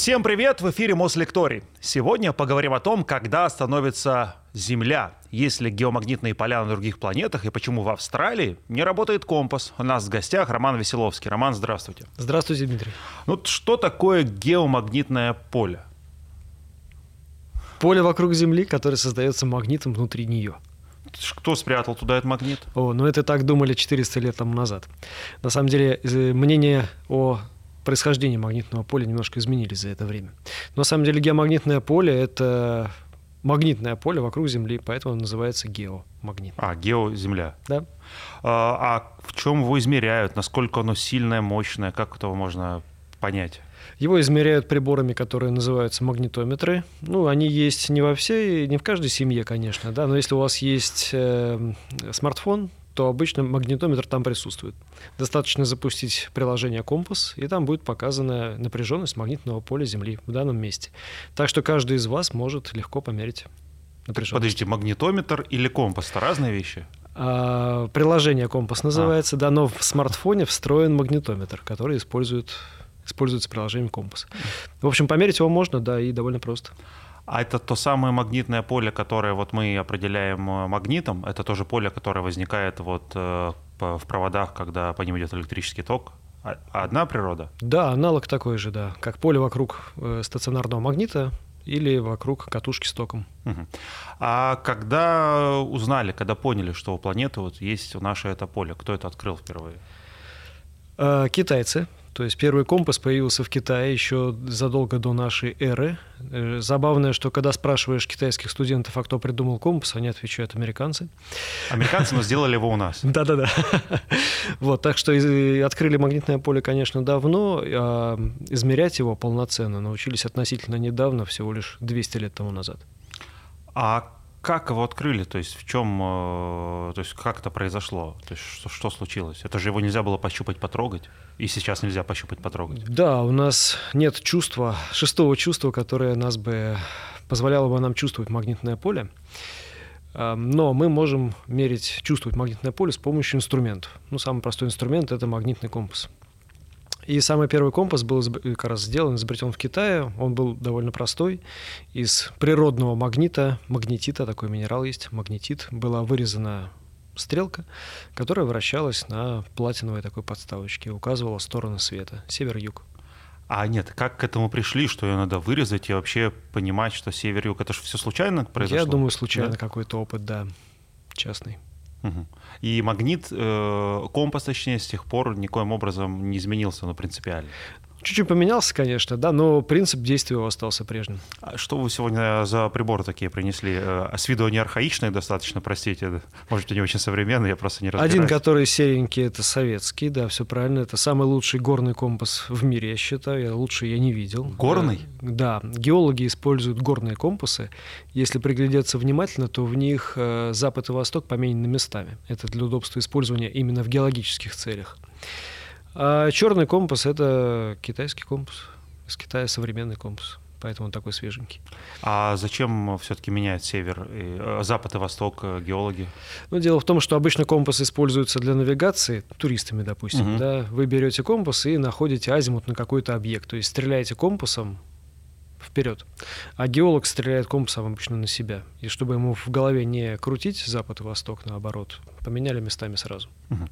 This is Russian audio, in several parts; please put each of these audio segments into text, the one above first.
Всем привет! В эфире Мослекторий. Сегодня поговорим о том, когда становится Земля, есть ли геомагнитные поля на других планетах и почему в Австралии не работает компас. У нас в гостях Роман Веселовский. Роман, здравствуйте. Здравствуйте, Дмитрий. Ну, что такое геомагнитное поле? Поле вокруг Земли, которое создается магнитом внутри нее. Кто спрятал туда этот магнит? О, ну это так думали 400 лет тому назад. На самом деле, мнение о происхождении магнитного поля немножко изменились за это время. Но на самом деле геомагнитное поле — это магнитное поле вокруг Земли, поэтому оно называется геомагнит. А, геоземля. Да. А, а в чем его измеряют? Насколько оно сильное, мощное? Как этого можно понять? Его измеряют приборами, которые называются магнитометры. Ну, они есть не во всей, не в каждой семье, конечно, да, но если у вас есть э, смартфон, то обычно магнитометр там присутствует. Достаточно запустить приложение «Компас», и там будет показана напряженность магнитного поля Земли в данном месте. Так что каждый из вас может легко померить напряженность. Подождите, магнитометр или компас — это разные вещи? А, приложение «Компас» называется, а. да, но в смартфоне встроен магнитометр, который использует, используется приложением «Компас». В общем, померить его можно, да, и довольно просто. А это то самое магнитное поле, которое вот мы определяем э, магнитом, это тоже поле, которое возникает вот э, в проводах, когда по ним идет электрический ток. А, одна природа? Да, аналог такой же, да, как поле вокруг э, стационарного магнита или вокруг катушки с током. Угу. А когда узнали, когда поняли, что у планеты вот есть наше это поле, кто это открыл впервые? Китайцы то есть первый компас появился в Китае еще задолго до нашей эры. Э, забавное, что когда спрашиваешь китайских студентов, а кто придумал компас, они отвечают американцы. Американцы, но сделали его у нас. Да-да-да. Вот, так что открыли магнитное поле, конечно, давно, а измерять его полноценно научились относительно недавно, всего лишь 200 лет тому назад. А как его открыли? То есть в чем, э, то есть как это произошло? То есть что, что случилось? Это же его нельзя было пощупать, потрогать, и сейчас нельзя пощупать, потрогать. Да, у нас нет чувства, шестого чувства, которое нас бы позволяло бы нам чувствовать магнитное поле. Но мы можем мерить, чувствовать магнитное поле с помощью инструментов. Ну, самый простой инструмент — это магнитный компас. И самый первый компас был как раз сделан, изобретен в Китае. Он был довольно простой. Из природного магнита, магнетита, такой минерал есть, магнетит, была вырезана стрелка, которая вращалась на платиновой такой подставочке, указывала стороны света, север-юг. А нет, как к этому пришли, что ее надо вырезать и вообще понимать, что север-юг, это же все случайно произошло? Я думаю, случайно да? какой-то опыт, да, частный. И магнит, э, компас, точнее, с тех пор никоим образом не изменился, но принципиально. Чуть-чуть поменялся, конечно, да, но принцип действия его остался прежним. А что вы сегодня за приборы такие принесли? А с виду они архаичные достаточно, простите. Может, они очень современные, я просто не разбираюсь. Один, который серенький, это советский, да, все правильно. Это самый лучший горный компас в мире, я считаю. Я лучше я не видел. Горный? Да. Геологи используют горные компасы. Если приглядеться внимательно, то в них э, запад и восток поменены местами. Это для удобства использования именно в геологических целях. А черный компас — это китайский компас. Из Китая современный компас. Поэтому он такой свеженький. А зачем все-таки меняют север, и, э, запад и восток э, геологи? Ну, дело в том, что обычно компас используется для навигации, туристами, допустим. Угу. Да? Вы берете компас и находите азимут на какой-то объект. То есть стреляете компасом вперед. А геолог стреляет компасом обычно на себя. И чтобы ему в голове не крутить запад и восток, наоборот, поменяли местами сразу. Угу.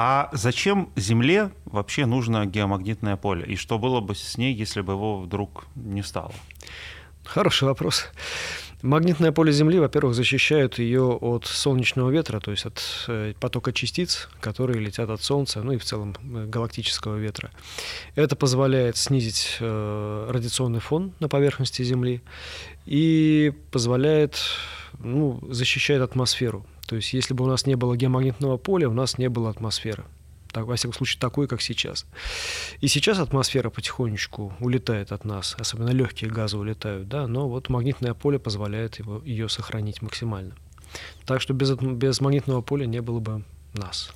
А зачем Земле вообще нужно геомагнитное поле? И что было бы с ней, если бы его вдруг не стало? Хороший вопрос. Магнитное поле Земли, во-первых, защищает ее от солнечного ветра, то есть от э, потока частиц, которые летят от Солнца, ну и в целом э, галактического ветра. Это позволяет снизить э, радиационный фон на поверхности Земли и позволяет, ну, защищает атмосферу. То есть если бы у нас не было геомагнитного поля, у нас не было атмосферы. Так, во всяком случае, такой, как сейчас. И сейчас атмосфера потихонечку улетает от нас, особенно легкие газы улетают, да, но вот магнитное поле позволяет его, ее сохранить максимально. Так что без, без магнитного поля не было бы нас.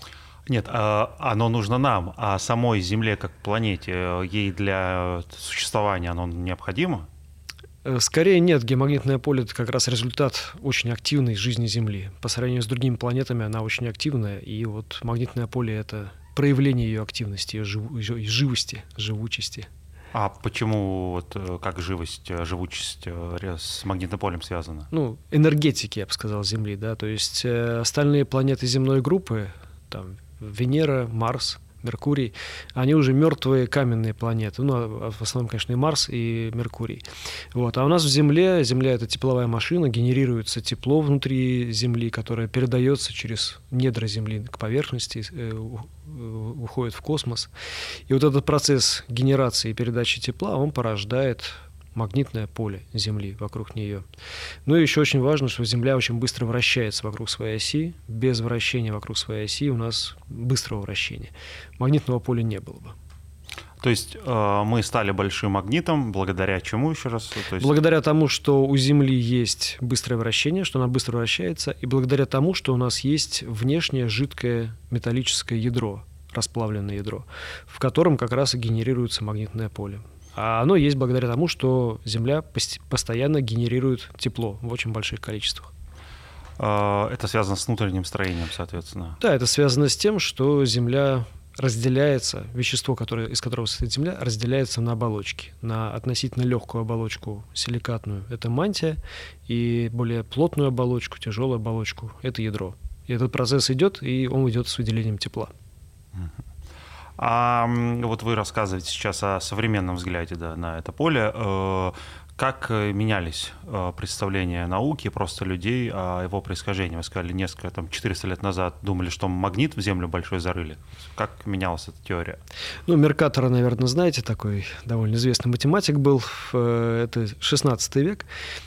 Нет, а, оно нужно нам, а самой Земле как планете, э, ей для существования оно необходимо? Э, скорее нет, геомагнитное поле это как раз результат очень активной жизни Земли. По сравнению с другими планетами она очень активная, и вот магнитное поле это проявление ее активности, ее, жив, ее живости, живучести. А почему, вот, э, как живость, э, живучесть с магнитным полем связана? Ну, энергетики, я бы сказал, Земли, да, то есть остальные планеты земной группы, там, Венера, Марс, Меркурий, они уже мертвые каменные планеты. Ну, а в основном, конечно, и Марс, и Меркурий. Вот. А у нас в Земле, Земля — это тепловая машина, генерируется тепло внутри Земли, которое передается через недра Земли к поверхности, э, уходит в космос. И вот этот процесс генерации и передачи тепла, он порождает магнитное поле Земли вокруг нее. Ну и еще очень важно, что Земля очень быстро вращается вокруг своей оси. Без вращения вокруг своей оси у нас быстрого вращения. Магнитного поля не было бы. То есть э, мы стали большим магнитом благодаря чему еще раз? То есть... Благодаря тому, что у Земли есть быстрое вращение, что она быстро вращается, и благодаря тому, что у нас есть внешнее жидкое металлическое ядро, расплавленное ядро, в котором как раз и генерируется магнитное поле. А оно есть благодаря тому, что Земля постоянно генерирует тепло в очень больших количествах. А, это связано с внутренним строением, соответственно. Да, это связано с тем, что Земля разделяется, вещество, которое, из которого состоит Земля, разделяется на оболочки. На относительно легкую оболочку силикатную – это мантия, и более плотную оболочку, тяжелую оболочку – это ядро. И этот процесс идет, и он идет с выделением тепла. Uh-huh. А вот вы рассказываете сейчас о современном взгляде да, на это поле. Э, как э, менялись э, представления науки, просто людей о его происхождении? Вы сказали, несколько, там, 400 лет назад думали, что магнит в Землю большой зарыли. Как менялась эта теория? Ну, Меркатора, наверное, знаете, такой довольно известный математик был, это 16 век.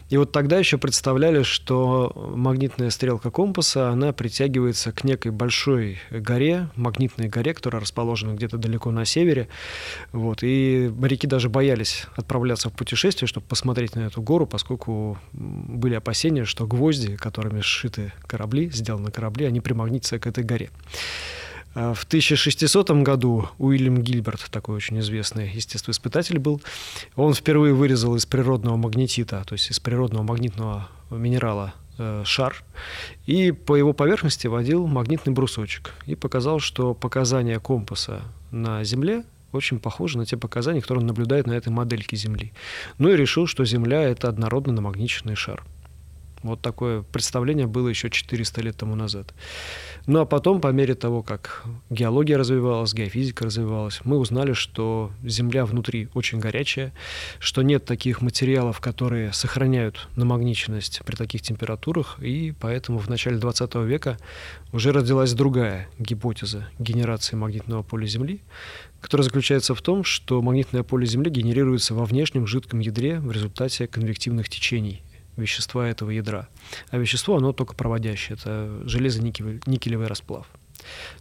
И вот тогда еще представляли, что магнитная стрелка компаса, она притягивается к некой большой горе, магнитной горе, которая расположена где-то далеко на севере. Вот. И моряки даже боялись отправляться в путешествие, чтобы посмотреть на эту гору, поскольку были опасения, что гвозди, которыми сшиты корабли, сделаны корабли, они примагнитятся к этой горе. А в 1600 году Уильям Гильберт, такой очень известный естествоиспытатель был, он впервые вырезал из природного магнетита, то есть из природного магнитного минерала э, шар, и по его поверхности водил магнитный брусочек. И показал, что показания компаса на Земле очень похожи на те показания, которые он наблюдает на этой модельке Земли. Ну и решил, что Земля — это однородно намагниченный шар. Вот такое представление было еще 400 лет тому назад. Ну а потом, по мере того, как геология развивалась, геофизика развивалась, мы узнали, что Земля внутри очень горячая, что нет таких материалов, которые сохраняют намагниченность при таких температурах, и поэтому в начале 20 века уже родилась другая гипотеза генерации магнитного поля Земли, которая заключается в том, что магнитное поле Земли генерируется во внешнем жидком ядре в результате конвективных течений вещества этого ядра. А вещество, оно только проводящее. Это железо-никелевый расплав.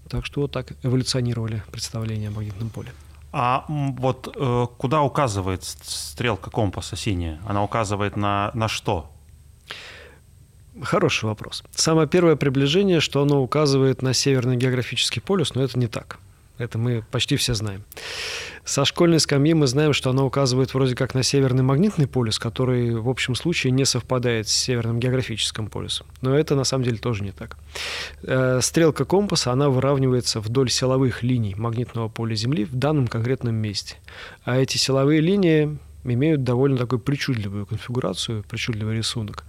Так что вот так эволюционировали представления о магнитном поле. А вот э, куда указывает стрелка компаса синяя? Она указывает на, на что? Хороший вопрос. Самое первое приближение, что оно указывает на северный географический полюс, но это не так. Это мы почти все знаем. Со школьной скамьи мы знаем, что она указывает вроде как на северный магнитный полюс, который в общем случае не совпадает с северным географическим полюсом. Но это на самом деле тоже не так. Э, стрелка компаса, она выравнивается вдоль силовых линий магнитного поля Земли в данном конкретном месте. А эти силовые линии имеют довольно такую причудливую конфигурацию, причудливый рисунок.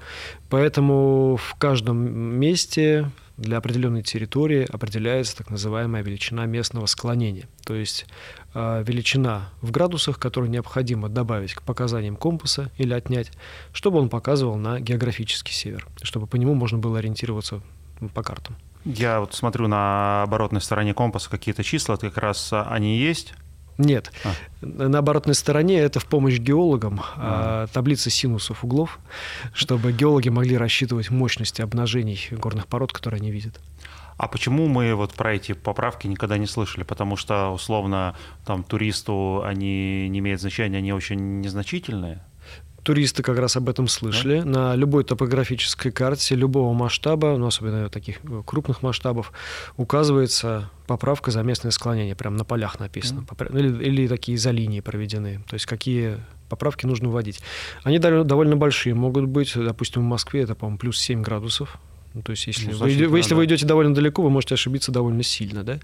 Поэтому в каждом месте для определенной территории определяется так называемая величина местного склонения. То есть э, величина в градусах, которую необходимо добавить к показаниям компаса или отнять, чтобы он показывал на географический север, чтобы по нему можно было ориентироваться по картам. Я вот смотрю на оборотной стороне компаса какие-то числа, как раз они есть. Нет. А. На оборотной стороне это в помощь геологам а. таблица синусов углов, чтобы геологи могли рассчитывать мощности обнажений горных пород, которые они видят. А почему мы вот про эти поправки никогда не слышали? Потому что, условно, там туристу они не имеют значения, они очень незначительные? Туристы как раз об этом слышали. Да? На любой топографической карте любого масштаба, ну, особенно таких э, крупных масштабов, указывается поправка за местное склонение, прям на полях написано. Да. Или, или такие за линии проведены. То есть какие поправки нужно вводить. Они довольно большие могут быть. Допустим, в Москве это, по-моему, плюс 7 градусов. Ну, то есть, если, ну, вы, вы, если вы идете довольно далеко, вы можете ошибиться довольно сильно, да?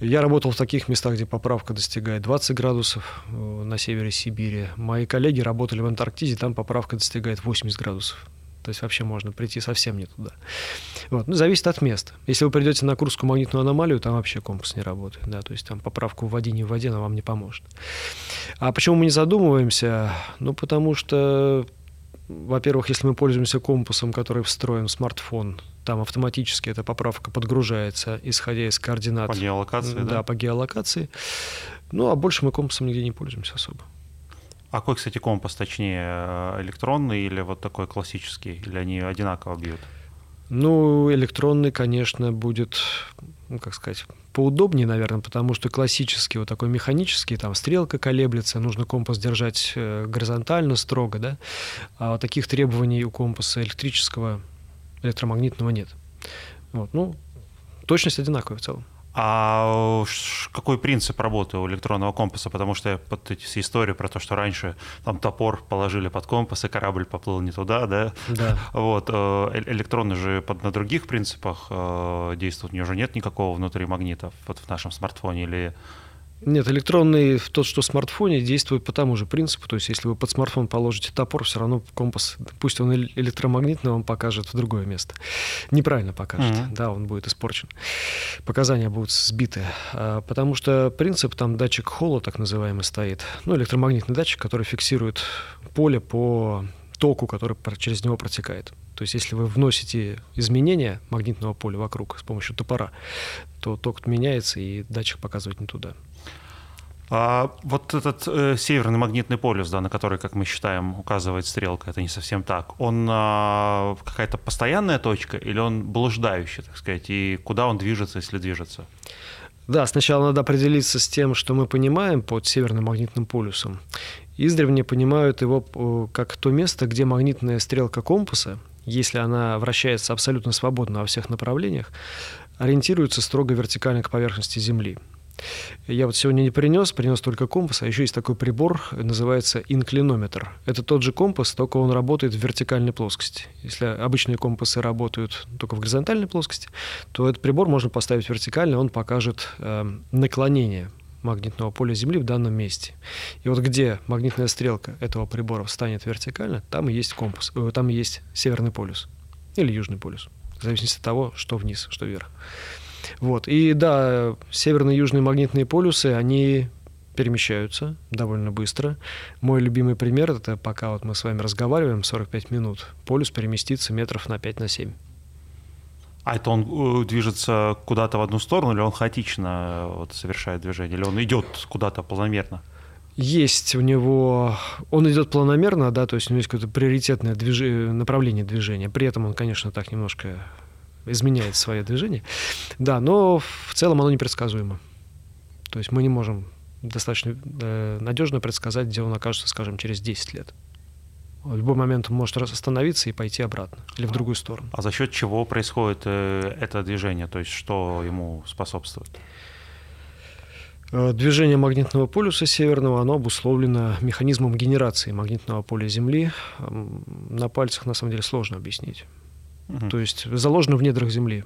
Я работал в таких местах, где поправка достигает 20 градусов э, на севере Сибири. Мои коллеги работали в Антарктиде, там поправка достигает 80 градусов. То есть вообще можно прийти совсем не туда. Вот. Ну, зависит от места. Если вы придете на Курскую магнитную аномалию, там вообще компас не работает. Да? То есть там поправку в воде, не в воде, она вам не поможет. А почему мы не задумываемся? Ну, потому что во-первых, если мы пользуемся компасом, который встроен в смартфон, там автоматически эта поправка подгружается, исходя из координат. По геолокации, да? Да, по геолокации. Ну, а больше мы компасом нигде не пользуемся особо. А какой, кстати, компас, точнее, э, электронный или вот такой классический? Или они одинаково бьют? Ну, электронный, конечно, будет, ну, как сказать, поудобнее, наверное, потому что классический, вот такой механический, там стрелка колеблется, нужно компас держать э, горизонтально, строго, да, а таких требований у компаса электрического, электромагнитного нет. Вот, ну, точность одинаковая в целом. А какой принцип работы у электронного компаса? Потому что я под эти все истории про то, что раньше там топор положили под компас, и корабль поплыл не туда, да? Да. Вот. Э, электронный же под, на других принципах э, действует, у него же нет никакого внутри магнита вот в нашем смартфоне или нет, электронный, тот, что в смартфоне, действует по тому же принципу. То есть, если вы под смартфон положите топор, все равно компас, пусть он электромагнитный, он покажет в другое место. Неправильно покажет, mm-hmm. да, он будет испорчен. Показания будут сбиты. А, потому что принцип, там датчик холла, так называемый, стоит. Ну, электромагнитный датчик, который фиксирует поле по току, который через него протекает. То есть если вы вносите изменения магнитного поля вокруг с помощью топора, то ток меняется, и датчик показывает не туда. А вот этот э, северный магнитный полюс, да, на который, как мы считаем, указывает стрелка, это не совсем так. Он э, какая-то постоянная точка или он блуждающий, так сказать, и куда он движется, если движется? Да, сначала надо определиться с тем, что мы понимаем под северным магнитным полюсом. Издревле понимают его э, как то место, где магнитная стрелка компаса, если она вращается абсолютно свободно во всех направлениях, ориентируется строго вертикально к поверхности Земли. Я вот сегодня не принес, принес только компас, а еще есть такой прибор, называется инклинометр. Это тот же компас, только он работает в вертикальной плоскости. Если обычные компасы работают только в горизонтальной плоскости, то этот прибор можно поставить вертикально, он покажет э, наклонение магнитного поля Земли в данном месте. И вот где магнитная стрелка этого прибора встанет вертикально, там и есть компас, э, там и есть северный полюс или южный полюс, в зависимости от того, что вниз, что вверх. Вот. И да, северные и южные магнитные полюсы, они перемещаются довольно быстро. Мой любимый пример, это пока вот мы с вами разговариваем, 45 минут, полюс переместится метров на 5 на 7. А это он э, движется куда-то в одну сторону, или он хаотично э, вот, совершает движение, или он идет куда-то планомерно? Есть у него, он идет планомерно, да, то есть у него есть какое-то приоритетное движ... направление движения. При этом он, конечно, так немножко изменяет свое движение. Да, но в целом оно непредсказуемо. То есть мы не можем достаточно э, надежно предсказать, где он окажется, скажем, через 10 лет. В любой момент он может остановиться и пойти обратно или в другую сторону. А за счет чего происходит э, это движение? То есть что ему способствует? Э, движение магнитного полюса северного, оно обусловлено механизмом генерации магнитного поля Земли. На пальцах, на самом деле, сложно объяснить. Угу. То есть заложено в недрах Земли.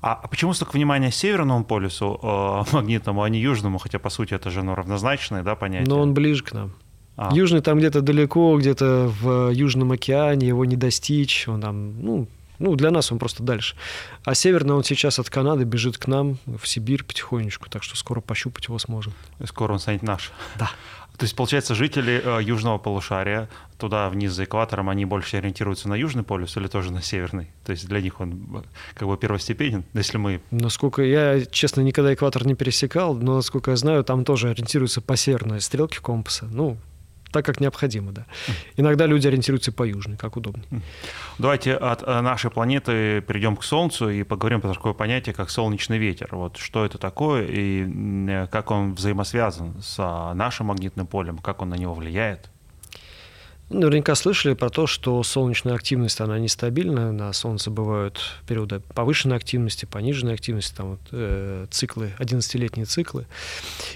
А, а почему столько внимания Северному полюсу э, магнитному, а не Южному? Хотя, по сути, это же ну, равнозначные да, понятия. Но он ближе к нам. А. Южный там где-то далеко, где-то в Южном океане, его не достичь. Он там, ну, ну, для нас он просто дальше. А северный он сейчас от Канады бежит к нам в Сибирь потихонечку, так что скоро пощупать его сможем. И скоро он станет наш. Да. То есть, получается, жители э, южного полушария, туда вниз за экватором, они больше ориентируются на южный полюс или тоже на северный? То есть для них он э, как бы первостепенен, если мы... Насколько я, честно, никогда экватор не пересекал, но, насколько я знаю, там тоже ориентируются по северной стрелке компаса. Ну, так как необходимо, да. Иногда люди ориентируются по южной, как удобно. Давайте от э, нашей планеты перейдем к Солнцу и поговорим про такое понятие, как солнечный ветер. Вот что это такое и э, как он взаимосвязан с а, нашим магнитным полем, как он на него влияет? Наверняка слышали про то, что солнечная активность, она нестабильна. На Солнце бывают периоды повышенной активности, пониженной активности, там вот, э, циклы, 11-летние циклы.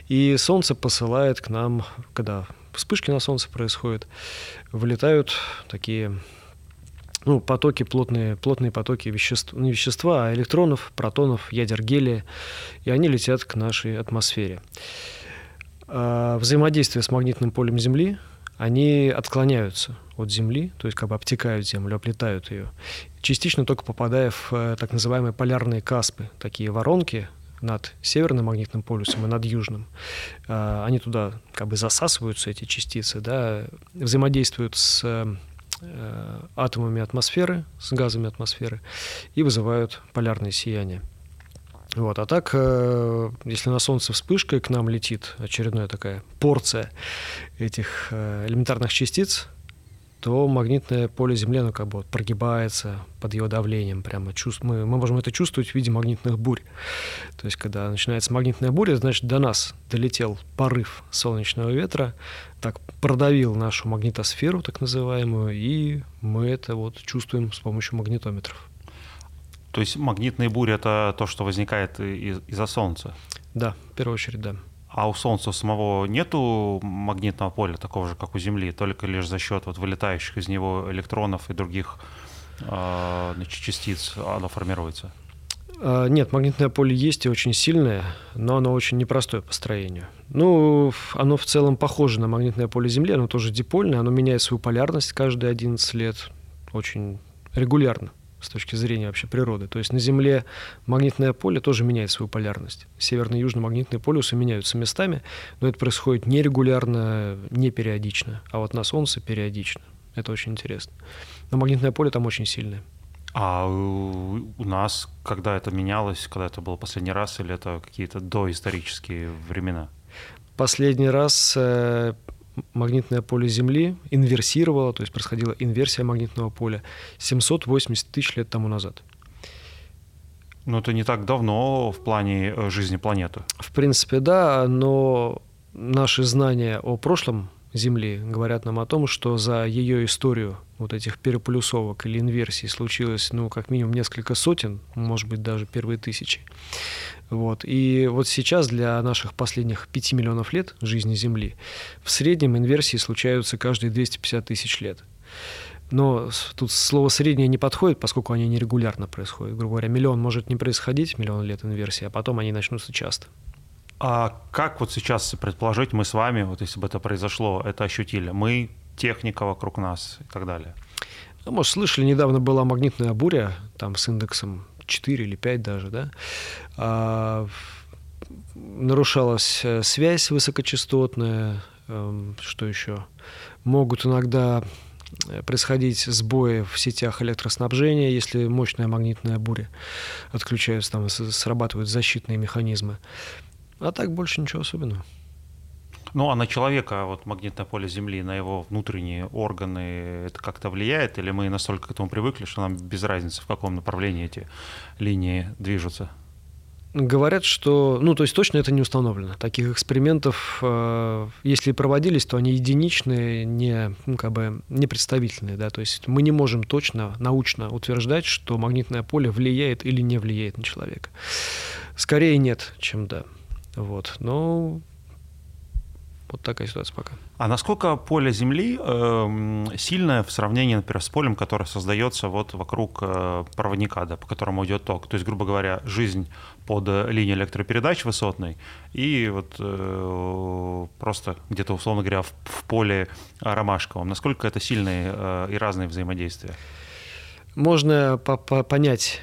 И Солнце посылает к нам, когда вспышки на Солнце происходят, вылетают такие ну, потоки, плотные, плотные потоки веществ, не вещества, а электронов, протонов, ядер гелия, и они летят к нашей атмосфере. А взаимодействие с магнитным полем Земли, они отклоняются от Земли, то есть как бы обтекают Землю, оплетают ее, частично только попадая в э, так называемые полярные каспы, такие воронки, над северным магнитным полюсом и над южным, а, они туда как бы засасываются, эти частицы, да, взаимодействуют с э, атомами атмосферы, с газами атмосферы и вызывают полярные сияния. Вот. А так, э, если на Солнце вспышкой к нам летит очередная такая порция этих э, элементарных частиц, то магнитное поле Земли, оно как бы вот прогибается под его давлением. Прямо чувств... мы, мы можем это чувствовать в виде магнитных бурь. То есть, когда начинается магнитная буря, значит, до нас долетел порыв солнечного ветра, так продавил нашу магнитосферу, так называемую, и мы это вот чувствуем с помощью магнитометров. То есть магнитные бури — это то, что возникает из- из-за Солнца? Да, в первую очередь, да. А у Солнца самого нету магнитного поля такого же, как у Земли, только лишь за счет вот вылетающих из него электронов и других э, частиц оно формируется? А, нет, магнитное поле есть и очень сильное, но оно очень непростое по строению. Ну, оно в целом похоже на магнитное поле Земли, оно тоже дипольное, оно меняет свою полярность каждые 11 лет очень регулярно с точки зрения вообще природы. То есть на Земле магнитное поле тоже меняет свою полярность. Северный и южный магнитные полюсы меняются местами, но это происходит нерегулярно, не периодично. А вот на Солнце периодично. Это очень интересно. Но магнитное поле там очень сильное. А у нас, когда это менялось, когда это было последний раз, или это какие-то доисторические времена? Последний раз э, магнитное поле Земли инверсировало, то есть происходила инверсия магнитного поля 780 тысяч лет тому назад. Ну, это не так давно в плане э, жизни планеты. В принципе, да, но наши знания о прошлом Земли говорят нам о том, что за ее историю вот этих переполюсовок или инверсий случилось, ну, как минимум несколько сотен, может быть, даже первые тысячи. Вот. И вот сейчас для наших последних 5 миллионов лет жизни Земли в среднем инверсии случаются каждые 250 тысяч лет. Но тут слово «среднее» не подходит, поскольку они нерегулярно происходят. Грубо говоря, миллион может не происходить, миллион лет инверсии, а потом они начнутся часто. А как вот сейчас предположить, мы с вами, вот если бы это произошло, это ощутили? Мы, техника вокруг нас и так далее. Ну, может, слышали, недавно была магнитная буря, там с индексом 4 или 5 даже, да, а, нарушалась э, связь высокочастотная, эм, что еще? Могут иногда э, происходить сбои в сетях электроснабжения, если мощная магнитная буря отключаются, там срабатывают защитные механизмы. А так больше ничего особенного. Ну, а на человека вот магнитное поле Земли, на его внутренние органы, это как-то влияет? Или мы настолько к этому привыкли, что нам без разницы, в каком направлении эти линии движутся? Говорят, что, ну, то есть точно это не установлено. Таких экспериментов, э, если и проводились, то они единичные, не, ну, как бы, не представительные, да, то есть мы не можем точно, научно утверждать, что магнитное поле влияет или не влияет на человека. Скорее нет, чем да. Вот. Но вот такая ситуация пока. А насколько поле Земли э, сильное в сравнении, например, с полем, которое создается вот вокруг э, проводника, да, по которому идет ток? То есть, грубо говоря, жизнь под э, линией электропередач высотной и вот э, просто где-то, условно говоря, в, в поле ромашковом. Насколько это сильные э, и разные взаимодействия? Можно по -по понять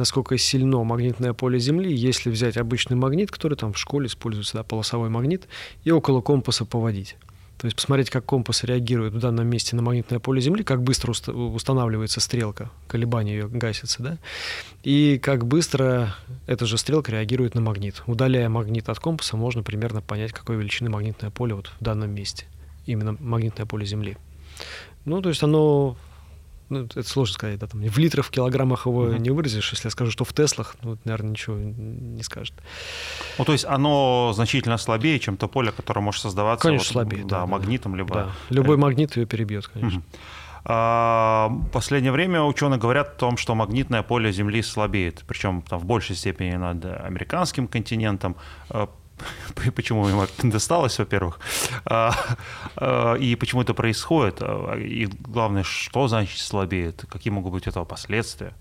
насколько сильно магнитное поле Земли, если взять обычный магнит, который там в школе используется, да, полосовой магнит, и около компаса поводить. То есть посмотреть, как компас реагирует в данном месте на магнитное поле Земли, как быстро устанавливается стрелка, колебания ее гасятся, да, и как быстро эта же стрелка реагирует на магнит. Удаляя магнит от компаса, можно примерно понять, какой величины магнитное поле вот в данном месте, именно магнитное поле Земли. Ну, то есть оно ну, это сложно сказать, да, там, в литрах, в килограммах его mm-hmm. не выразишь. Если я скажу, что в Теслах, ну, наверное, ничего не скажет. Ну, то есть оно значительно слабее, чем то поле, которое может создаваться конечно, вот, слабее, да, да, магнитом, либо... Да. Любой магнит ее перебьет, конечно. Mm-hmm. А, последнее время ученые говорят о том, что магнитное поле Земли слабеет, причем там, в большей степени над американским континентом. А, почему ему досталось, во-первых, а, а, и почему это происходит, и главное, что значит слабеет, какие могут быть этого последствия.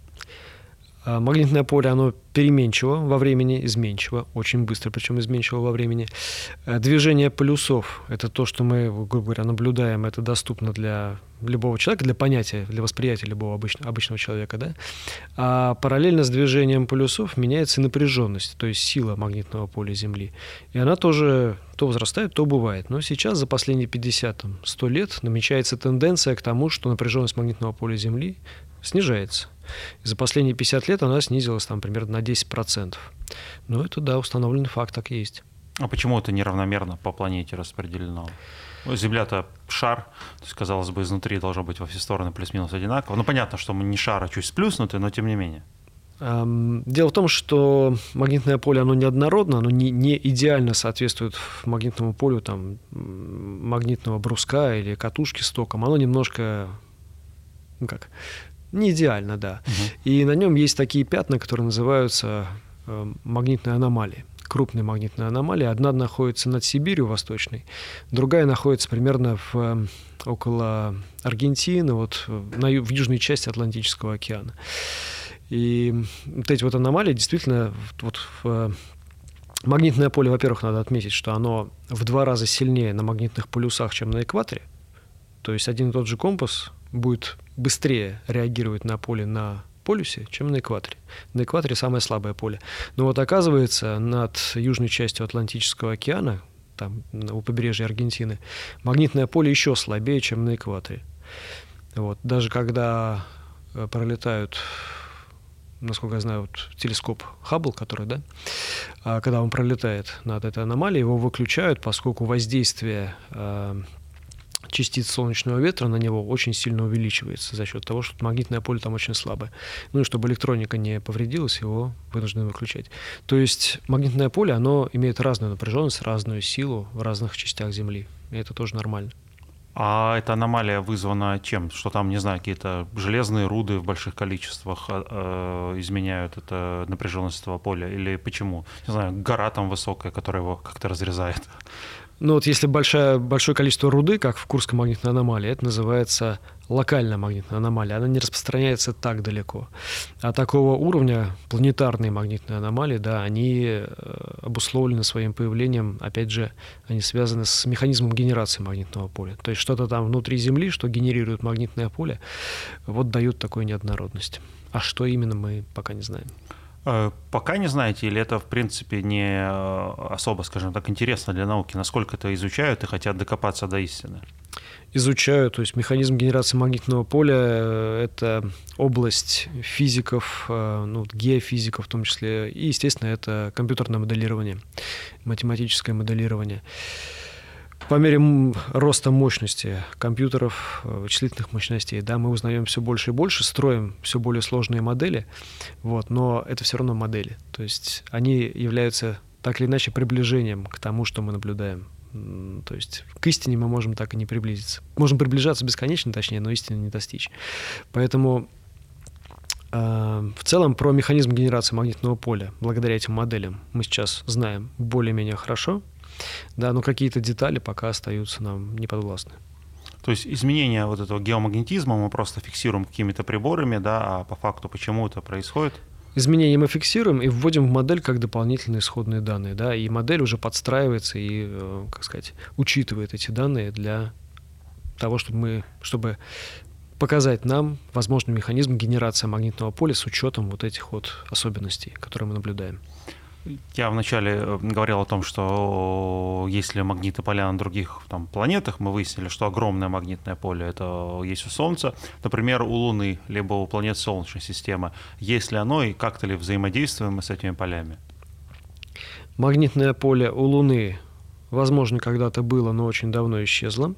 А, магнитное поле, оно переменчиво во времени, изменчиво, очень быстро, причем изменчиво во времени. А, движение полюсов – это то, что мы, грубо говоря, наблюдаем, это доступно для любого человека, для понятия, для восприятия любого обычного, обычного человека. Да? А параллельно с движением полюсов меняется напряженность, то есть сила магнитного поля Земли. И она тоже то возрастает, то бывает. Но сейчас, за последние 50-100 лет, намечается тенденция к тому, что напряженность магнитного поля Земли снижается. И за последние 50 лет она снизилась там примерно на 10%. Но это, да, установленный факт, так и есть. А почему это неравномерно по планете распределено? Земля-то шар, то есть, казалось бы, изнутри должно быть во все стороны плюс-минус одинаково. Ну, понятно, что мы не шар, а чуть сплюснутый, но тем не менее. Дело в том, что магнитное поле, оно неоднородно, оно не, не идеально соответствует магнитному полю там, магнитного бруска или катушки с током. Оно немножко, ну как, не идеально, да. Угу. И на нем есть такие пятна, которые называются э, магнитные аномалии крупные магнитные аномалии. Одна находится над Сибирью восточной, другая находится примерно в, э, около Аргентины, вот на, в южной части Атлантического океана. И вот эти вот аномалии действительно вот в э, магнитное поле, во-первых, надо отметить, что оно в два раза сильнее на магнитных полюсах, чем на экваторе. То есть один и тот же компас будет быстрее реагировать на поле на полюсе, чем на экваторе. На экваторе самое слабое поле. Но вот оказывается, над южной частью Атлантического океана, там у побережья Аргентины, магнитное поле еще слабее, чем на экваторе. Вот. Даже когда э, пролетают насколько я знаю, вот телескоп Хаббл, который, да, а когда он пролетает над этой аномалией, его выключают, поскольку воздействие э, частиц солнечного ветра на него очень сильно увеличивается за счет того, что магнитное поле там очень слабое. Ну и чтобы электроника не повредилась, его вынуждены выключать. То есть магнитное поле, оно имеет разную напряженность, разную силу в разных частях Земли. И это тоже нормально. А эта аномалия вызвана чем? Что там, не знаю, какие-то железные руды в больших количествах э, изменяют это напряженность этого поля? Или почему? Не знаю, гора там высокая, которая его как-то разрезает? Ну вот если большое, большое количество руды, как в Курской магнитной аномалии, это называется локальная магнитная аномалия. Она не распространяется так далеко. А такого уровня планетарные магнитные аномалии, да, они э, обусловлены своим появлением, опять же, они связаны с механизмом генерации магнитного поля. То есть что-то там внутри Земли, что генерирует магнитное поле, вот дают такую неоднородность. А что именно, мы пока не знаем. Э, пока не знаете, или это, в принципе, не э, особо, скажем так, интересно для науки, насколько это изучают и хотят докопаться до истины? Изучаю, то есть механизм генерации магнитного поля э, – это область физиков, ну, геофизиков в том числе, и, естественно, это компьютерное моделирование, математическое моделирование. По мере роста мощности компьютеров, э, вычислительных мощностей, да, мы узнаем все больше и больше, строим все более сложные модели, вот, но это все равно модели. То есть они являются так или иначе приближением к тому, что мы наблюдаем. То есть к истине мы можем так и не приблизиться. Можем приближаться бесконечно, точнее, но истины не достичь. Поэтому э, в целом про механизм генерации магнитного поля благодаря этим моделям мы сейчас знаем более-менее хорошо. Да, но какие-то детали пока остаются нам неподвластны. То есть изменение вот этого геомагнетизма мы просто фиксируем какими-то приборами, да, а по факту почему это происходит? Изменения мы фиксируем и вводим в модель как дополнительные исходные данные, да, и модель уже подстраивается и, э, как сказать, учитывает эти данные для того, чтобы мы, чтобы показать нам возможный механизм генерации магнитного поля с учетом вот этих вот особенностей, которые мы наблюдаем. Я вначале э, говорил о том, что если магниты поля на других там, планетах, мы выяснили, что огромное магнитное поле это есть у Солнца, например, у Луны, либо у планет Солнечной системы. Есть ли оно и как-то ли взаимодействуем мы с этими полями? Магнитное поле у Луны, возможно, когда-то было, но очень давно исчезло.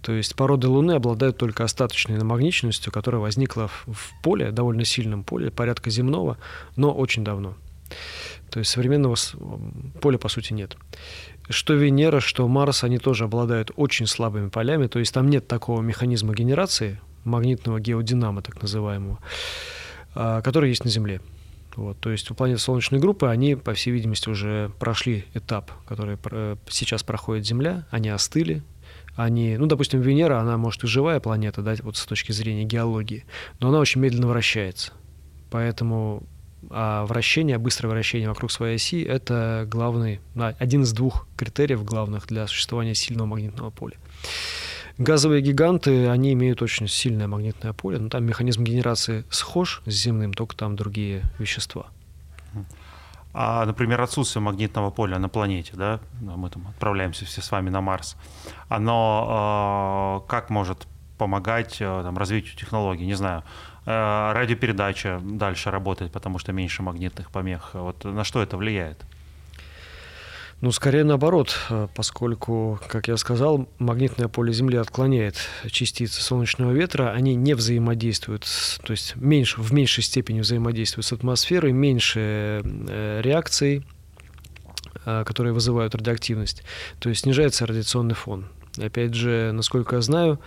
То есть породы Луны обладают только остаточной намагниченностью, которая возникла в поле, довольно сильном поле, порядка земного, но очень давно. То есть современного поля, по сути, нет. Что Венера, что Марс, они тоже обладают очень слабыми полями, то есть там нет такого механизма генерации, магнитного геодинама, так называемого, а, который есть на Земле. Вот, то есть у планеты Солнечной группы они, по всей видимости, уже прошли этап, который сейчас проходит Земля, они остыли, они, ну, допустим, Венера, она может и живая планета, да, вот с точки зрения геологии, но она очень медленно вращается. Поэтому а вращение, быстрое вращение вокруг своей оси – это главный, один из двух критериев главных для существования сильного магнитного поля. Газовые гиганты, они имеют очень сильное магнитное поле, но там механизм генерации схож с земным, только там другие вещества. А, например, отсутствие магнитного поля на планете, да, мы там отправляемся все с вами на Марс, оно э, как может помогать э, там, развитию технологий, не знаю, радиопередача дальше работает, потому что меньше магнитных помех, вот на что это влияет? Ну, скорее наоборот, э, поскольку, как я сказал, магнитное поле Земли отклоняет частицы солнечного ветра, они не взаимодействуют, то есть меньше, в меньшей степени взаимодействуют с атмосферой, меньше э, реакций, э, которые вызывают радиоактивность, то есть снижается радиационный фон. Опять же, насколько я знаю,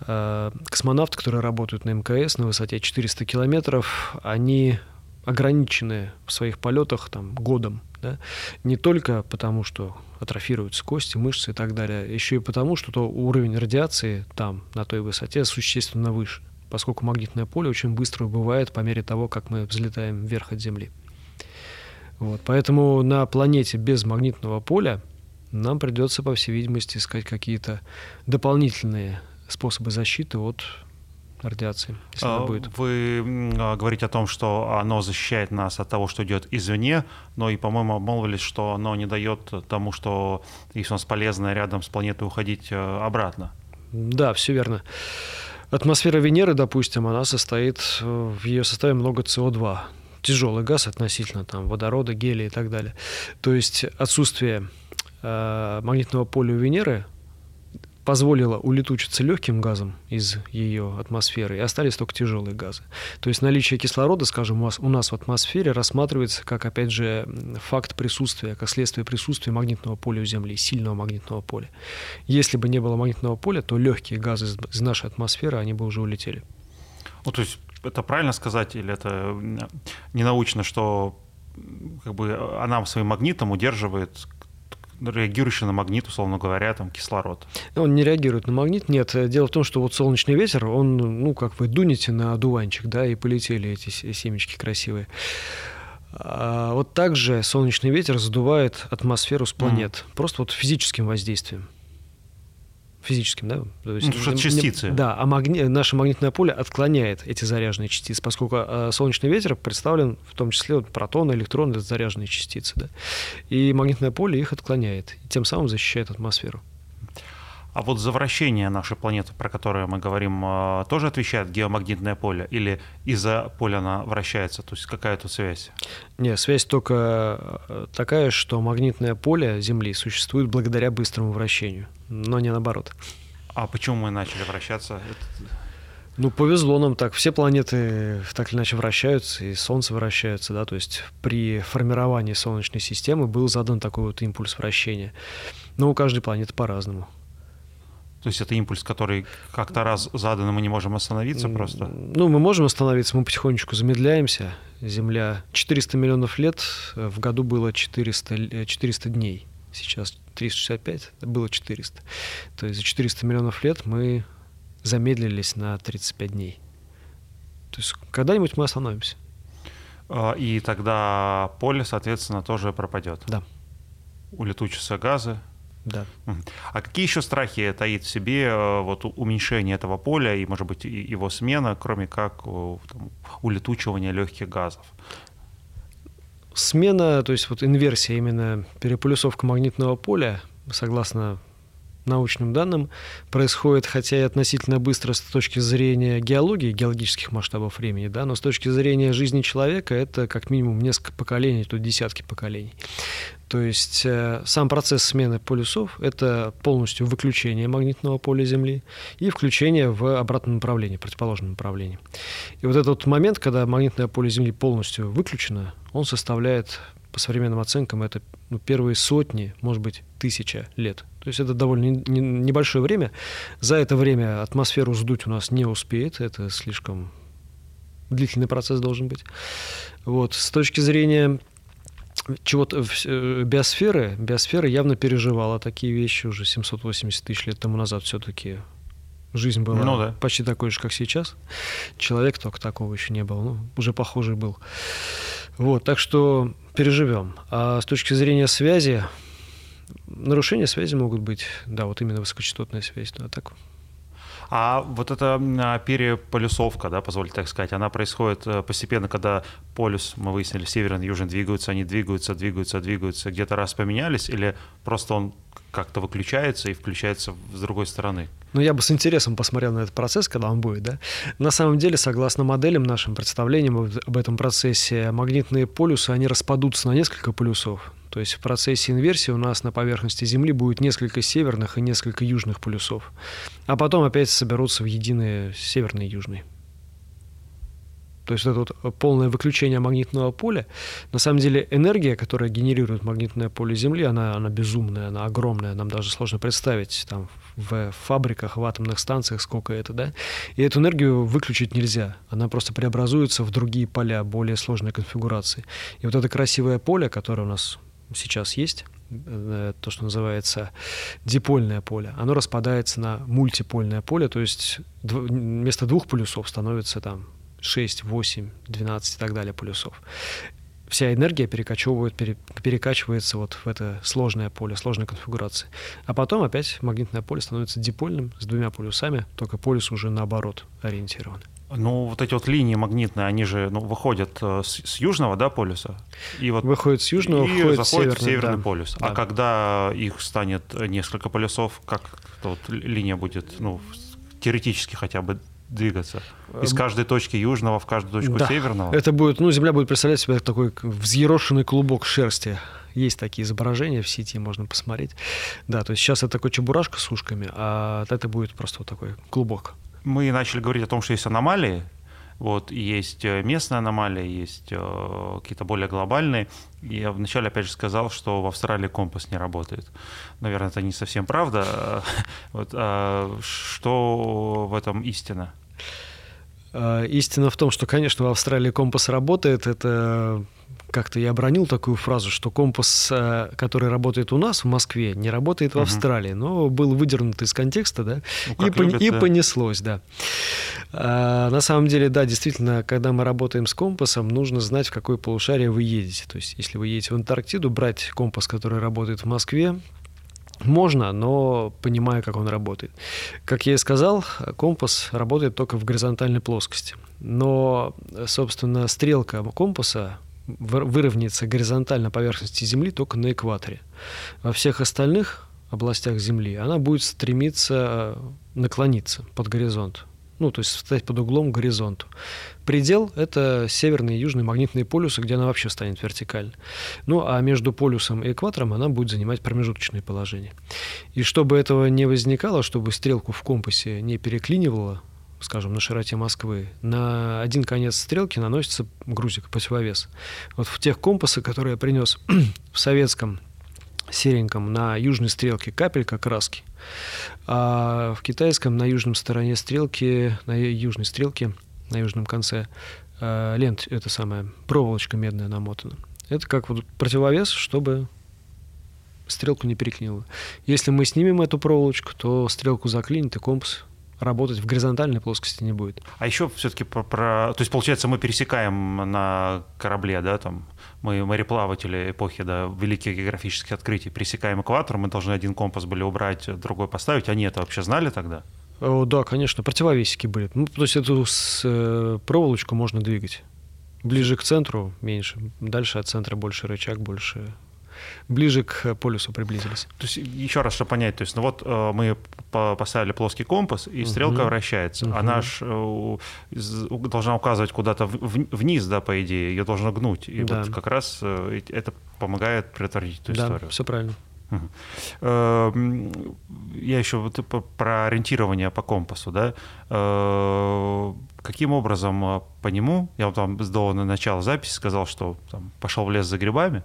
космонавты, которые работают на МКС на высоте 400 километров, они ограничены в своих полетах там, годом. Да? Не только потому, что атрофируются кости, мышцы и так далее, еще и потому, что то уровень радиации там, на той высоте, существенно выше, поскольку магнитное поле очень быстро убывает по мере того, как мы взлетаем вверх от Земли. Вот. Поэтому на планете без магнитного поля нам придется, по всей видимости, искать какие-то дополнительные способы защиты от радиации, если а, будет. Вы а, говорите о том, что оно защищает нас от того, что идет извне, но и, по-моему, обмолвились, что оно не дает тому, что, если у нас полезно рядом с планетой, уходить э, обратно. Да, все верно. Атмосфера Венеры, допустим, она состоит, э, в ее составе много СО2, тяжелый газ относительно там, водорода, гелия и так далее. То есть отсутствие э, магнитного поля у Венеры позволило улетучиться легким газом из ее атмосферы, и остались только тяжелые газы. То есть наличие кислорода, скажем, у нас в атмосфере рассматривается как, опять же, факт присутствия, как следствие присутствия магнитного поля у Земли, сильного магнитного поля. Если бы не было магнитного поля, то легкие газы из нашей атмосферы, они бы уже улетели. Ну, то есть это правильно сказать, или это не научно, что как бы она своим магнитом удерживает реагирующий на магнит, условно говоря, там кислород. Он не реагирует на магнит, нет. Дело в том, что вот солнечный ветер, он, ну, как вы дунете на одуванчик, да, и полетели эти семечки красивые. А вот также солнечный ветер задувает атмосферу с планет, mm. просто вот физическим воздействием физическим, да? То есть, ну, что частицы. Да, а магни... наше магнитное поле отклоняет эти заряженные частицы, поскольку э, солнечный ветер представлен в том числе вот, протоны, электроны, это заряженные частицы, да? И магнитное поле их отклоняет, и тем самым защищает атмосферу. А вот за вращение нашей планеты, про которое мы говорим, э, тоже отвечает геомагнитное поле? Или из-за поля она вращается? То есть какая тут связь? Нет, связь только э, такая, что магнитное поле Земли существует благодаря быстрому вращению, но не наоборот. А почему мы начали вращаться? Ну, повезло нам так. Все планеты так или иначе вращаются, и Солнце вращается, да, то есть при формировании Солнечной системы был задан такой вот импульс вращения. Но у каждой планеты по-разному. То есть это импульс, который как-то раз задан, и мы не можем остановиться просто? Ну, мы можем остановиться, мы потихонечку замедляемся. Земля 400 миллионов лет, э, в году было 400, 400 э, дней. Сейчас 365, было 400. То есть за 400 миллионов лет мы замедлились на 35 дней. То есть когда-нибудь мы остановимся. А, и тогда поле, соответственно, тоже пропадет. Да. Улетучатся газы, да. А какие еще страхи таит в себе э, вот уменьшение этого поля и, может быть, его смена, кроме как там, улетучивания легких газов? Смена, то есть вот инверсия, именно переполюсовка магнитного поля, согласно научным данным, происходит, хотя и относительно быстро с точки зрения геологии, геологических масштабов времени, да, но с точки зрения жизни человека это как минимум несколько поколений, то десятки поколений. То есть э, сам процесс смены полюсов – это полностью выключение магнитного поля Земли и включение в обратном направлении, противоположном направлении. И вот этот момент, когда магнитное поле Земли полностью выключено, он составляет, по современным оценкам, это ну, первые сотни, может быть, тысяча лет. То есть это довольно не, небольшое время. За это время атмосферу сдуть у нас не успеет, это слишком длительный процесс должен быть. Вот. С точки зрения чего-то э, биосферы, биосфера явно переживала такие вещи уже 780 тысяч лет тому назад все-таки жизнь была ну, да. почти такой же, как сейчас. Человек только такого еще не было, ну, уже похожий был. Вот, так что переживем. А с точки зрения связи, нарушения связи могут быть, да, вот именно высокочастотная связь, ну, так а вот эта переполюсовка, да, позвольте так сказать, она происходит э, постепенно, когда полюс, мы выяснили, северный и южный двигаются, они двигаются, двигаются, двигаются, где-то раз поменялись, или просто он как-то выключается и включается с другой стороны? Ну, я бы с интересом посмотрел на этот процесс, когда он будет, да. На самом деле, согласно моделям, нашим представлениям об этом процессе, магнитные полюсы, они распадутся на несколько полюсов. То есть в процессе инверсии у нас на поверхности Земли будет несколько северных и несколько южных полюсов. А потом опять соберутся в единый северный и южный. То есть это вот полное выключение магнитного поля. На самом деле энергия, которая генерирует магнитное поле Земли, она, она безумная, она огромная. Нам даже сложно представить там в фабриках, в атомных станциях сколько это, да. И эту энергию выключить нельзя. Она просто преобразуется в другие поля, более сложной конфигурации. И вот это красивое поле, которое у нас сейчас есть, э, то, что называется дипольное поле, оно распадается на мультипольное поле, то есть вместо двух полюсов становится там 6, 8, 12 и так далее полюсов. Вся энергия перекачивает, перекачивается вот в это сложное поле, сложной конфигурации. А потом опять магнитное поле становится дипольным с двумя полюсами, только полюс уже наоборот ориентирован. Ну, вот эти вот линии магнитные, они же ну, выходят э, с, с южного да, полюса. И вот, выходят с южного, и заходят в северный, в северный да. полюс. А да. А когда их станет несколько полюсов, как вот линия будет, ну, теоретически хотя бы двигаться? Из эм, каждой точки южного в каждую точку да. северного? Это будет, ну, Земля будет представлять себя такой взъерошенный клубок шерсти. Есть такие изображения в сети, можно посмотреть. Да, то есть сейчас это такой чебурашка с ушками, а это будет просто вот такой клубок мы начали говорить о том, что есть аномалии, вот, есть э, местные аномалии, есть э, какие-то более глобальные. Я вначале, опять же, сказал, что в Австралии компас не работает. Наверное, это не совсем правда. Вот, а что в этом истина? Э, истина в том, что, конечно, в Австралии компас работает. Это как-то я обронил такую фразу, что компас, э, который работает у нас в Москве, не работает в Австралии, но был выдернут из контекста, да, ну, и, любят, и да. понеслось, да. А, на самом деле, да, действительно, когда мы работаем с компасом, нужно знать, в какое полушарие вы едете. То есть, если вы едете в Антарктиду, брать компас, который работает в Москве, можно, но понимая, как он работает. Как я и сказал, компас работает только в горизонтальной плоскости. Но, собственно, стрелка компаса выровняется горизонтально поверхности Земли только на экваторе. Во всех остальных областях Земли она будет стремиться э, наклониться под горизонт. Ну, то есть встать под углом к горизонту. Предел — это северные и южные магнитные полюсы, где она вообще станет вертикально. Ну, а между полюсом и экватором она будет занимать промежуточные положения. И чтобы этого не возникало, чтобы стрелку в компасе не переклинивало, скажем, на широте Москвы, на один конец стрелки наносится грузик, противовес. Вот в тех компасах, которые я принес в советском сереньком на южной стрелке капелька краски, а в китайском на южном стороне стрелки, на южной стрелке, на южном конце э, лент, это самая проволочка медная намотана. Это как вот противовес, чтобы стрелку не переклинило. Если мы снимем эту проволочку, то стрелку заклинит, и компас работать в горизонтальной плоскости не будет. А еще все-таки про, про... То есть, получается, мы пересекаем на корабле, да, там, мы мореплаватели эпохи, да, великих географических открытий, пересекаем экватор, мы должны один компас были убрать, другой поставить. Они это вообще знали тогда? О, да, конечно, противовесики были. Ну, то есть эту с, э, проволочку можно двигать. Ближе к центру меньше, дальше от центра больше рычаг, больше ближе к полюсу приблизились. То есть, еще раз, чтобы понять, то есть, ну вот э, мы поставили плоский компас, и стрелка угу. вращается. Угу. Она ж э, должна указывать куда-то вниз, да, по идее, ее должно гнуть. И да. вот как раз э, это помогает предотвратить эту да, историю. все правильно. Я еще вот про ориентирование по компасу, да. Каким образом а, по нему, я там до начала записи сказал, что там, пошел в лес за грибами,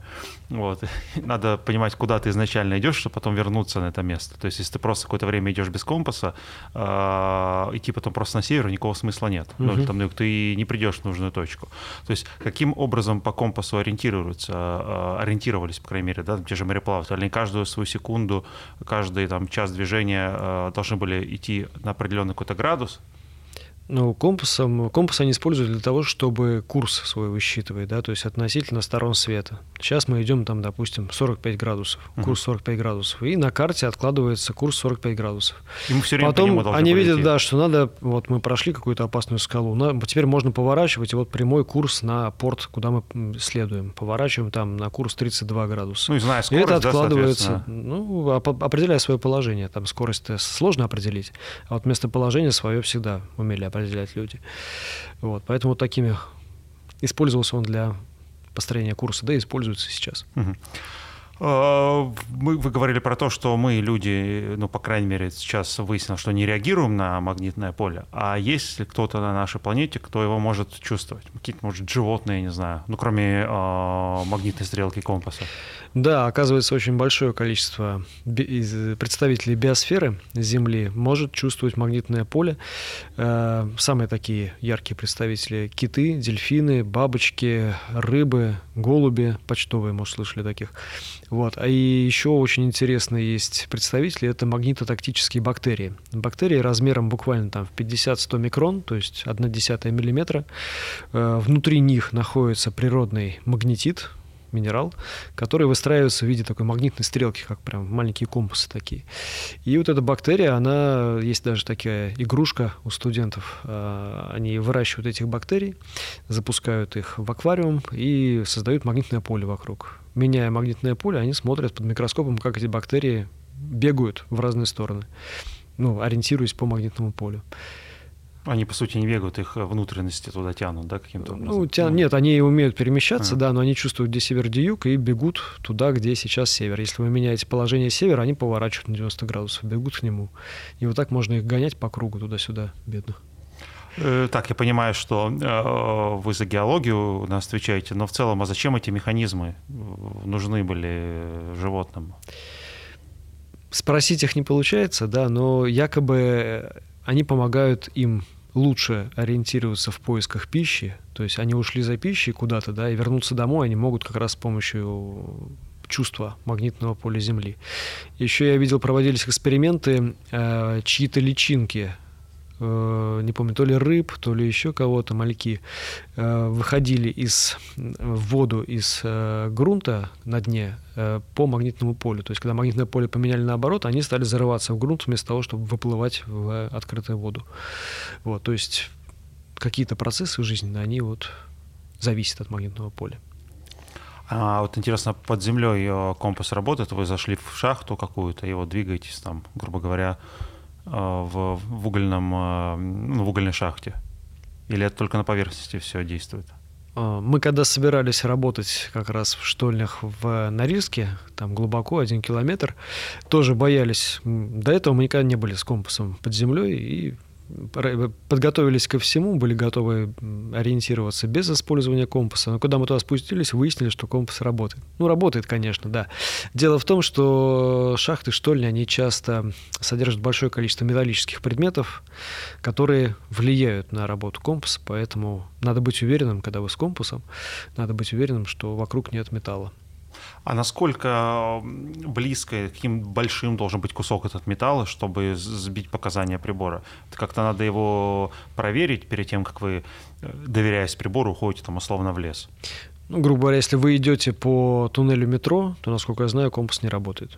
вот, надо понимать, куда ты изначально идешь, чтобы потом вернуться на это место. То есть, если ты просто какое-то время идешь без компаса, э, идти потом просто на север никакого смысла нет. Угу. Ну, там, ну, ты не придешь в нужную точку. То есть, каким образом по компасу ориентируются, э, ориентировались, по крайней мере, да, те же мореплаватели, они каждую свою секунду, каждый там час движения э, должны были идти на определенный какой-то градус, ну, компасом, компас они используют для того, чтобы курс свой высчитывать, да, то есть относительно сторон света. Сейчас мы идем там, допустим, 45 градусов, курс 45 градусов, и на карте откладывается курс 45 градусов. И мы все время Потом по они видят, да, что надо, вот мы прошли какую-то опасную скалу, но теперь можно поворачивать, и вот прямой курс на порт, куда мы следуем. Поворачиваем там на курс 32 градуса. Ну и зная скорость, и это откладывается, да, ну, определяя свое положение. Там скорость сложно определить, а вот местоположение свое всегда умели определять люди. Вот, поэтому вот такими использовался он для построения курса, да и используется сейчас. Угу. Мы, вы говорили про то, что мы, люди, ну, по крайней мере, сейчас выяснилось, что не реагируем на магнитное поле. А есть ли кто-то на нашей планете, кто его может чувствовать? Какие-то, может, животные, не знаю, ну, кроме э, магнитной стрелки компаса? Да, оказывается, очень большое количество представителей биосферы Земли может чувствовать магнитное поле. Э, самые такие яркие представители – киты, дельфины, бабочки, рыбы, голуби, почтовые, может, слышали таких. Вот. А и еще очень интересные есть представители – это магнитотактические бактерии. Бактерии размером буквально там в 50-100 микрон, то есть 1 десятая миллиметра. Э, внутри них находится природный магнетит, минерал, который выстраивается в виде такой магнитной стрелки, как прям маленькие компасы такие. И вот эта бактерия, она, есть даже такая игрушка у студентов, а, они выращивают этих бактерий, запускают их в аквариум и создают магнитное поле вокруг. Меняя магнитное поле, они смотрят под микроскопом, как эти бактерии бегают в разные стороны, ну, ориентируясь по магнитному полю. Они, по сути, не бегают, их внутренности туда тянут, да, каким-то образом? Ну, тя... Нет, они умеют перемещаться, а. да, но они чувствуют, где север, где юг, и бегут туда, где сейчас север. Если вы меняете положение севера, они поворачивают на 90 градусов, бегут к нему. И вот так можно их гонять по кругу туда-сюда, бедных. Э, так, я понимаю, что э, вы за геологию нас отвечаете, но в целом, а зачем эти механизмы нужны были животным? Спросить их не получается, да, но якобы они помогают им лучше ориентироваться в поисках пищи, то есть они ушли за пищей куда-то, да, и вернуться домой они могут как раз с помощью чувства магнитного поля Земли. Еще я видел, проводились эксперименты, э, чьи-то личинки Э, не помню, то ли рыб, то ли еще кого-то, мальки, э, выходили из, в воду из э, грунта на дне по магнитному полю. То есть, когда магнитное поле поменяли наоборот, они стали зарываться в грунт вместо того, чтобы выплывать в открытую воду. Вот, то есть, какие-то процессы жизненные, они вот зависят от магнитного поля. А вот интересно, под землей компас работает, вы зашли в шахту какую-то и вот двигаетесь там, грубо говоря, в, в, угольном, а, ну, в угольной шахте? Или это только на поверхности все действует? А, мы когда собирались работать как раз в штольнях в Норильске, там глубоко, один километр, тоже боялись. До этого мы никогда не были с компасом под землей, и подготовились ко всему, были готовы ориентироваться без использования компаса. Но когда мы туда спустились, выяснили, что компас работает. Ну, работает, конечно, да. Дело в том, что шахты, штольни, они часто содержат большое количество металлических предметов, которые влияют на работу компаса, поэтому надо быть уверенным, когда вы с компасом, надо быть уверенным, что вокруг нет металла. А насколько близко, каким большим должен быть кусок этот металла, чтобы сбить показания прибора? Как-то надо его проверить перед тем, как вы, э, доверяясь прибору, уходите там условно в лес. Ну, грубо говоря, если вы идете по туннелю метро, то, насколько я знаю, компас не работает.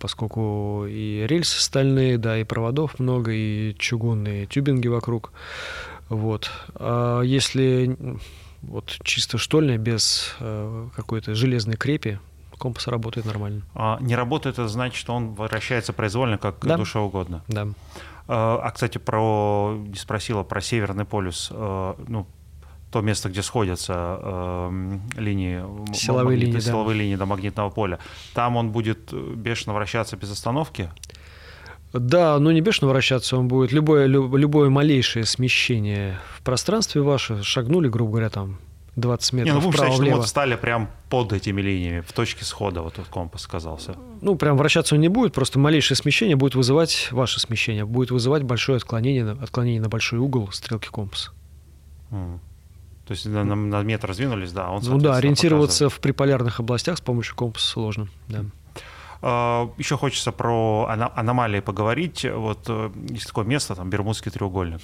Поскольку и рельсы стальные, да, и проводов много, и чугунные тюбинги вокруг. Вот. А если вот чисто штольня, без э, какой-то железной крепи, компас работает нормально. А не работает, это значит, что он вращается произвольно, как да. душе угодно. Да. А, а, кстати, про не спросила про Северный полюс. Э, ну, то место, где сходятся э, линии, силовые, магнит, линии, силовые да. линии до магнитного поля, там он будет бешено вращаться без остановки? Да, но не бешено вращаться он будет. Любое, любое малейшее смещение в пространстве ваше, шагнули, грубо говоря, там 20 метров не, ну, вправо считать, влево. что стали прям под этими линиями, в точке схода, вот тут компас оказался. Ну, прям вращаться он не будет, просто малейшее смещение будет вызывать, ваше смещение, будет вызывать большое отклонение, отклонение на большой угол стрелки компаса. Mm. То есть на, на метр раздвинулись, да, он, Ну да, ориентироваться показывает. в приполярных областях с помощью компаса сложно, да. А, Еще хочется про аномалии поговорить. Вот э, есть такое место, там Бермудский треугольник.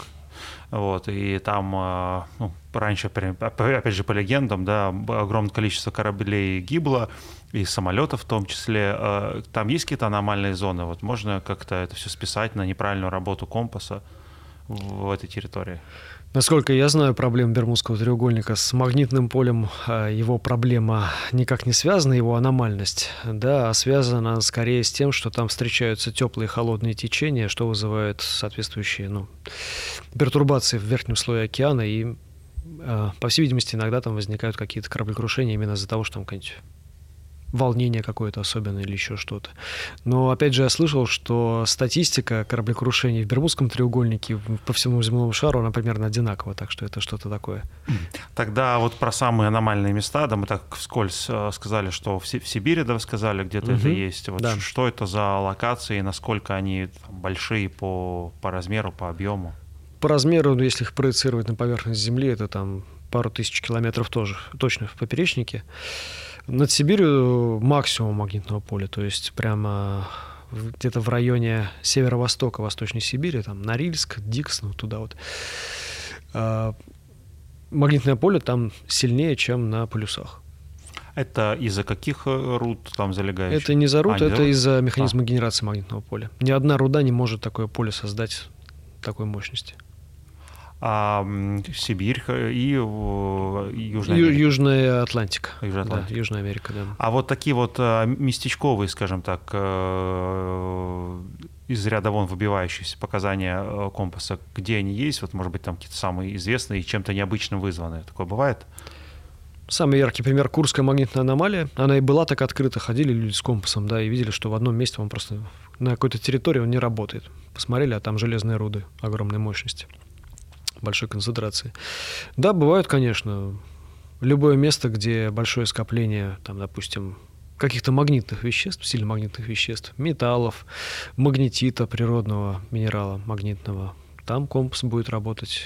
Вот, и там, э, ну, раньше, опять же, по легендам, да, огромное количество кораблей гибло, и самолетов в том числе. Там есть какие-то аномальные зоны? Вот можно как-то это все списать на неправильную работу компаса в этой территории? Насколько я знаю, проблема Бермудского треугольника с магнитным полем, а, его проблема никак не связана, его аномальность, да, а связана скорее с тем, что там встречаются теплые и холодные течения, что вызывает соответствующие ну, пертурбации в верхнем слое океана, и, а, по всей видимости, иногда там возникают какие-то кораблекрушения именно из-за того, что там какие-нибудь волнение какое-то особенное или еще что-то. Но опять же я слышал, что статистика кораблекрушений в Бермудском треугольнике по всему земному шару, она примерно одинакова, так что это что-то такое. Тогда вот про самые аномальные места, да, мы так вскользь э, сказали, что в, Сибири, да, вы сказали, где-то угу. это есть. Вот да. Что это за локации, насколько они большие по, по размеру, по объему? По размеру, ну, если их проецировать на поверхность Земли, это там пару тысяч километров тоже, точно в поперечнике. Над Сибирью максимум магнитного поля, то есть прямо где-то в районе северо-востока Восточной Сибири, там Норильск, Дикс, ну туда вот. А, магнитное поле там сильнее, чем на полюсах. Это из-за каких э, руд там залегающих? Это не за руд, а, это из-за механизма а. генерации магнитного поля. Ни одна руда не может такое поле создать такой мощности а Сибирь и Южная Америка. Южная Атлантика. Южная Атлантика. Да, Южная Америка, да. А вот такие вот а, местечковые, скажем так, э, из ряда вон выбивающиеся показания э, компаса, где они есть, вот, может быть, там какие-то самые известные и чем-то необычным вызваны. Такое бывает? Самый яркий пример – Курская магнитная аномалия. Она и была так открыта. Ходили люди с компасом, да, и видели, что в одном месте он просто на какой-то территории он не работает. Посмотрели, а там железные руды огромной мощности большой концентрации. Да, бывают, конечно, любое место, где большое скопление, там, допустим, каких-то магнитных веществ, сильно магнитных веществ, металлов, магнетита природного минерала магнитного, там компас будет работать,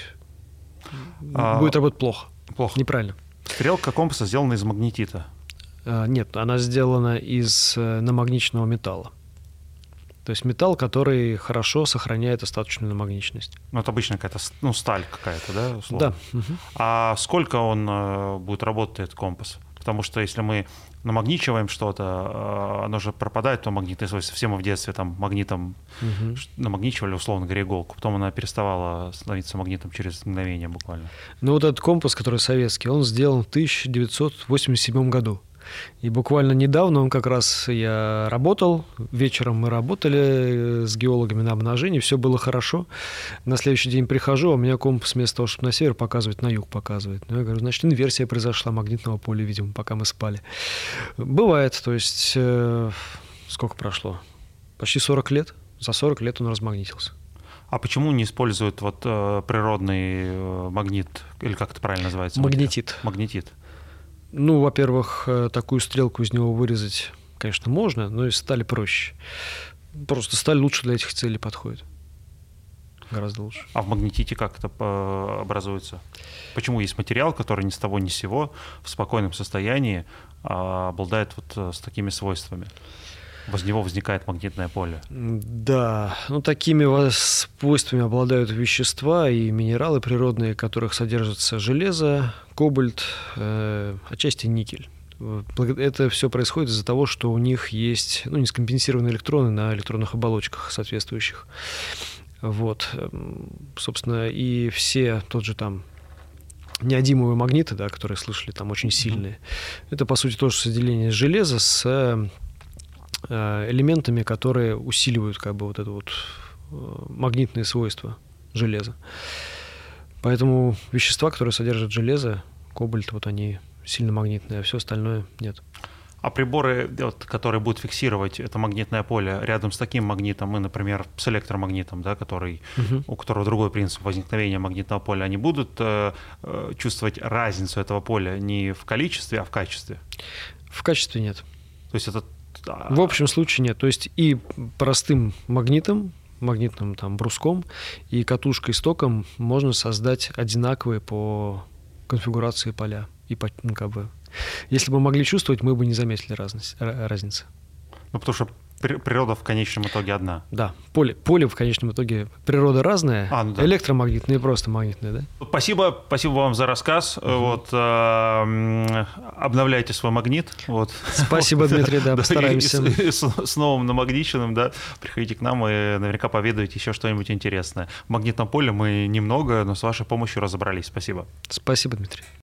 а, будет работать плохо. Плохо. Неправильно. Стрелка компаса сделана из магнетита. А, нет, она сделана из э, намагниченного металла. То есть металл, который хорошо сохраняет остаточную намагниченность. Ну, это обычно какая-то ну, сталь какая-то, да? Условно? Да. А сколько он э, будет работать, этот компас? Потому что если мы намагничиваем что-то, э, оно же пропадает, то магнитное свойство. Все мы в детстве там магнитом угу. намагничивали, условно говоря, иголку. Потом она переставала становиться магнитом через мгновение буквально. Ну вот этот компас, который советский, он сделан в 1987 году. И буквально недавно он как раз я работал, вечером мы работали э, с геологами на обнажении, все было хорошо. На следующий день прихожу, а у меня компас вместо того, чтобы на север показывать, на юг показывает. Ну, я говорю, значит, инверсия произошла магнитного поля, видимо, пока мы спали. Бывает, то есть, э, сколько прошло? Почти 40 лет. За 40 лет он размагнитился. А почему не используют вот э, природный э, магнит, или как это правильно называется? Магнетит. Магнетит. Ну, во-первых, э, такую стрелку из него вырезать, конечно, можно, но из стали проще. Просто сталь лучше для этих целей подходит. Гораздо лучше. А в магнетите как это э, образуется? Почему есть материал, который ни с того ни с сего в спокойном состоянии а, обладает вот э, с такими свойствами? Воз него возникает магнитное поле. Да, ну такими свойствами обладают вещества и минералы природные, в которых содержится железо, кобальт, э, отчасти никель. Это все происходит из-за того, что у них есть ну, нескомпенсированные электроны на электронных оболочках соответствующих. Вот, эм, собственно, и все тот же там неодимовые магниты, да, которые слышали, там очень сильные. Mm-hmm. Это, по сути, тоже соединение железа с элементами, которые усиливают как бы вот это вот э, магнитные свойства железа. Поэтому вещества, которые содержат железо, кобальт, вот они сильно магнитные, а все остальное нет. А приборы, вот, которые будут фиксировать это магнитное поле рядом с таким магнитом, и, например, с электромагнитом, да, который, угу. у которого другой принцип возникновения магнитного поля, они будут э, э, чувствовать разницу этого поля не в количестве, а в качестве? В качестве нет. То есть это... В общем случае нет. То есть и простым магнитом, магнитным там бруском и катушкой с током можно создать одинаковые по конфигурации поля и по, ну, как бы если бы могли чувствовать, мы бы не заметили разность, разницы. Ну, потому что природа в конечном итоге одна. Да, поле, поле в конечном итоге природа разная, а, ну да. электромагнитная и просто магнитная, да? Спасибо, спасибо вам за рассказ. Угу. Вот э, обновляйте свой магнит. Вот. Спасибо, Дмитрий, да, постараемся. И, и, с, с новым намагниченным, да, приходите к нам и наверняка поведаете еще что-нибудь интересное. В магнитном поле мы немного, но с вашей помощью разобрались. Спасибо. Спасибо, Дмитрий.